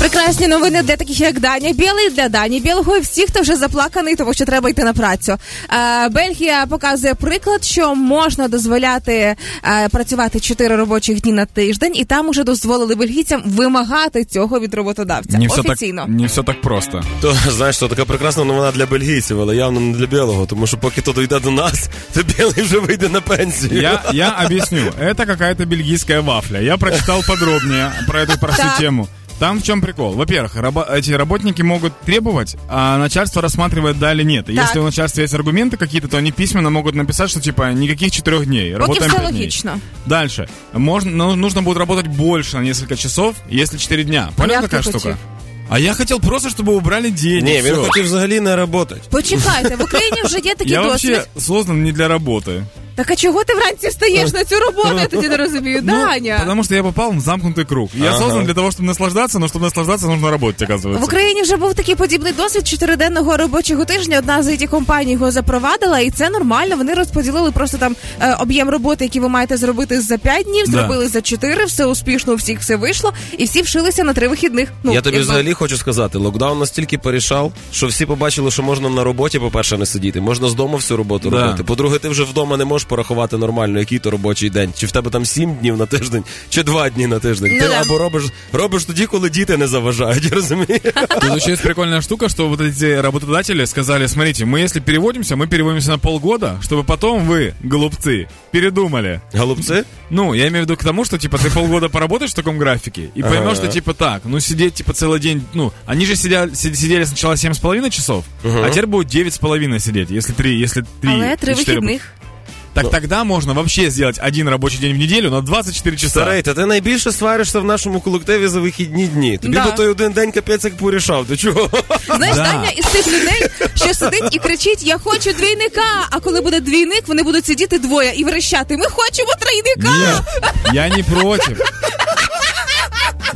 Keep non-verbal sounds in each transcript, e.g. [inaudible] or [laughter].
Прекрасні новини для таких, як Даня Білий, для Дані Білого і всіх, хто вже заплаканий, тому що треба йти на працю. Е, Бельгія показує приклад, що можна дозволяти е, працювати 4 робочих дні на тиждень, і там уже дозволили бельгійцям вимагати цього від роботодавця. Не все, так, Офіційно. не все так просто. То знаєш, що така прекрасна новина для бельгійців, але явно не для білого, тому що поки то дійде до нас, [laughs] то білий вже вийде на пенсію. Я, я объясню. Это какая-то бельгийская вафля. Я прочитал подробнее про эту про всю Так. тему. Там в чем прикол? Во-первых, рабо- эти работники могут требовать, а начальство рассматривает да или нет. И Так. Если у начальства есть аргументы какие-то, то они письменно могут написать, что типа никаких четырех дней. Поки Работаем все пять дней. логічно. Дальше. Можно, ну, нужно будет работать больше на несколько часов, если 4 дня. Понял, Як какая ти штука? хотів? А я хотел просто, чтобы убрали день. Ні, и він всё. хотів взагалі не працювати. Почекайте, в Україні вже є такий Я досвід. вообще создан не для работы. Так а чого ти вранці встаєш на цю роботу? Я тоді не розумію. Ну, Даня. потому что я попал в замкнутый круг. Я Ага. создан для того, чтобы наслаждаться, но чтобы наслаждаться, нужно работать, оказывается. В Україні вже був такий подібний досвід чотириденного робочого тижня. Одна з it компаній його запровадила, і це нормально. Вони розподілили просто там е, об'єм роботи, який ви маєте зробити за 5 днів, Да. зробили за 4, все успішно, у всіх все вийшло, і всі вшилися на три вихідних. Ну, Я тобі якби- взагалі хочу сказати, локдаун настільки порішав, що всі побачили, що можна на роботі, по-перше, не сидіти, можна з дому всю роботу Да. робити. По-друге, ти вже вдома не можеш порахувати нормально, який то робочий день. Чи в тебе там сім днів на тиждень, чи два дні на тиждень. Ну ти да. або робиш, робиш тоді, коли діти не заважають, розумієш? [laughs] Тут еще есть прикольная штука, что вот эти работодатели сказали, смотрите, мы если переводимся, мы переводимся на полгода, чтобы потом вы, голубцы, передумали. Голубці? Ну, я имею в виду к тому, что, типа, ты полгода поработаешь в таком графике и поймешь, Ага. что, типа, так, ну, сидеть, типа, целый день, ну, они же сидя- си- сидели сначала 7,5 часов, а теперь будут 9,5 сидеть, если 3, если 3, Але три вихідних. Так тогда можна вообще сделать один рабочий день в неделю на 24 часа. Старий, та ти найбільше сваришся в нашому колективі за вихідні дні. Тобі Да. би той один день капець як порішав. До чого? Знаєш, Да. Даня із тих людей, що сидить і кричить: Я хочу двійника. А коли буде двійник, вони будуть сидіти двоє і верещати. Ми хочемо трійника. Нет, я не против.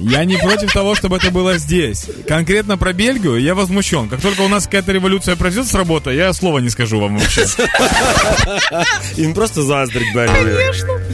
Я не против того, чтобы это было здесь. Конкретно про Бельгию я возмущен. Как только у нас какая-то революция произойдет с работы, я слова не скажу вам вообще. Він просто заздрить Бельгію.